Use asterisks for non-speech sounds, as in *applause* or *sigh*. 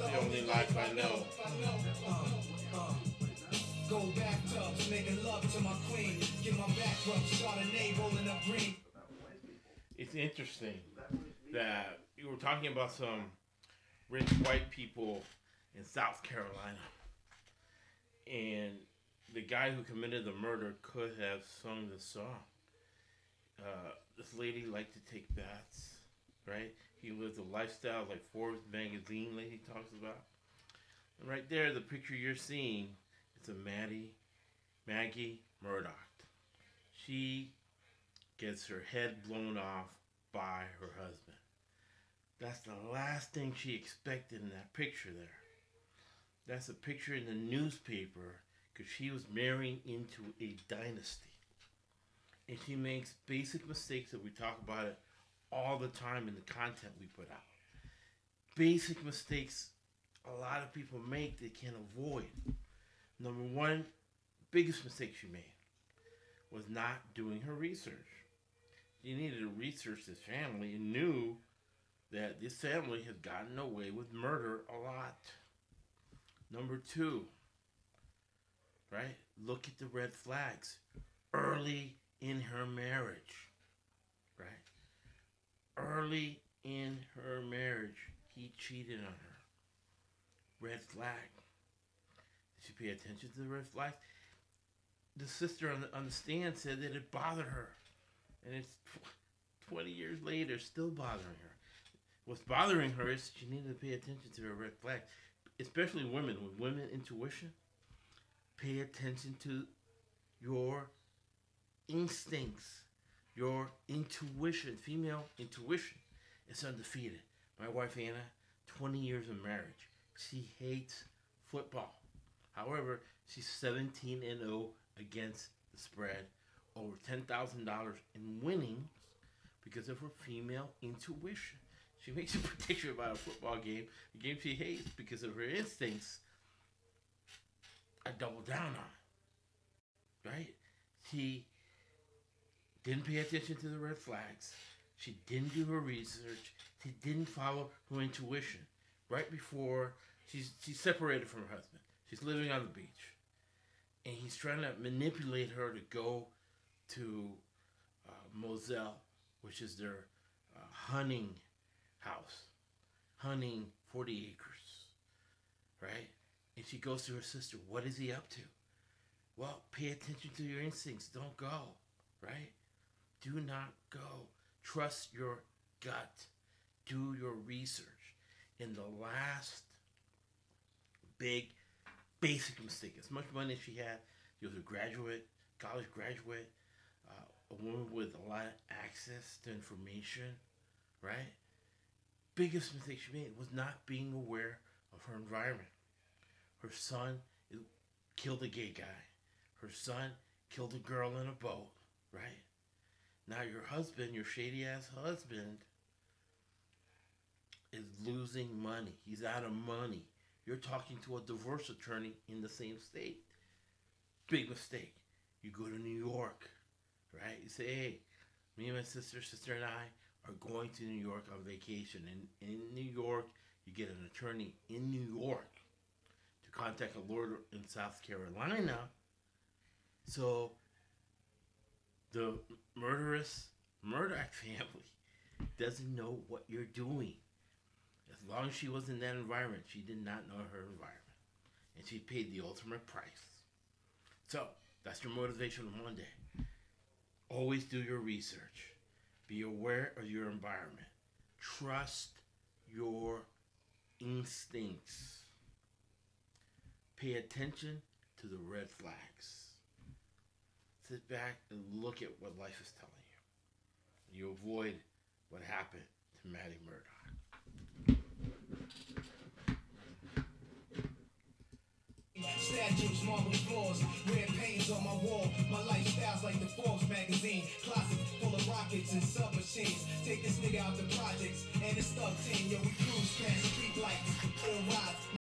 the only life I know. Go bathtubs, making love to my queen. Get my back rub, Chardonnay rolling up green. It's interesting that you were talking about some rich white people in South Carolina, and the guy who committed the murder could have sung the song. Uh, this lady liked to take baths, right? He lived a lifestyle like Forbes magazine lady talks about. And right there, the picture you're seeing, it's a Maddie, Maggie Murdaugh. She gets her head blown off by her husband. That's the last thing she expected in that picture there. That's a picture in the newspaper because she was marrying into a dynasty. And she makes basic mistakes that we talk about it all the time in the content we put out. Basic mistakes a lot of people make they can't avoid. Number one, biggest mistake she made was not doing her research. She needed to research this family and knew that this family has gotten away with murder a lot. Number two, right? Look at the red flags early in her marriage, right? Early in her marriage, he cheated on her. Red flag. Did she pay attention to the red flags? The sister on the, on the stand said that it bothered her. And it's tw- 20 years later, still bothering her. What's bothering her is she needed to pay attention to her red flags, especially women. With women intuition, pay attention to your instincts, your intuition. Female intuition is undefeated. My wife Anna, 20 years of marriage. She hates football. However, she's 17 and 0 against the spread, over $10,000 in winnings because of her female intuition. She makes a *laughs* prediction about a football game, a game she hates because of her instincts. I double down on. Right? She didn't pay attention to the red flags. She didn't do her research. She didn't follow her intuition. Right before she's she's separated from her husband. She's living on the beach. And he's trying to manipulate her to go to uh, Moselle, which is their uh, hunting house, hunting 40 acres, right? And she goes to her sister, What is he up to? Well, pay attention to your instincts. Don't go, right? Do not go. Trust your gut. Do your research. And the last big, basic mistake as much money as she had, she was a graduate, college graduate, uh, a woman with a lot of access to information, right? Biggest mistake she made was not being aware of her environment. Her son killed a gay guy. Her son killed a girl in a boat, right? Now your husband, your shady ass husband, is losing money. He's out of money. You're talking to a divorce attorney in the same state. Big mistake. You go to New York, right? You say, hey, me and my sister, sister and I are going to New York on vacation. And in New York, you get an attorney in New York to contact a lawyer in South Carolina. So the murderous Murdaugh family doesn't know what you're doing. As long as she was in that environment, she did not know her environment. And she paid the ultimate price. So, that's your motivation on Monday. Always do your research. Be aware of your environment. Trust your instincts. Pay attention to the red flags. Sit back and look at what life is telling you. You avoid what happened to Maddie Murdaugh. Statues, marble floors, red on my wall. My lifestyle's like the Forbes magazine. Closet full of rockets and submachines. Take this nigga out the projects and stuck team. Yo, we cruise past street lights, all rides.